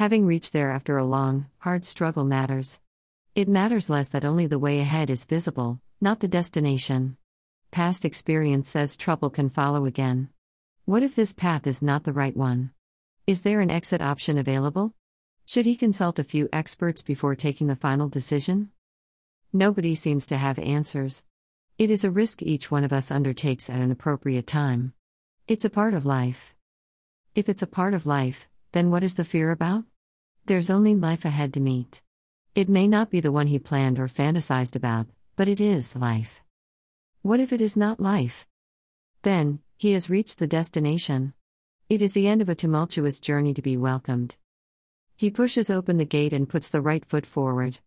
Having reached there after a long, hard struggle matters. It matters less that only the way ahead is visible, not the destination. Past experience says trouble can follow again. What if this path is not the right one? Is there an exit option available? Should he consult a few experts before taking the final decision? Nobody seems to have answers. It is a risk each one of us undertakes at an appropriate time. It's a part of life. If it's a part of life, then what is the fear about? There's only life ahead to meet. It may not be the one he planned or fantasized about, but it is life. What if it is not life? Then, he has reached the destination. It is the end of a tumultuous journey to be welcomed. He pushes open the gate and puts the right foot forward.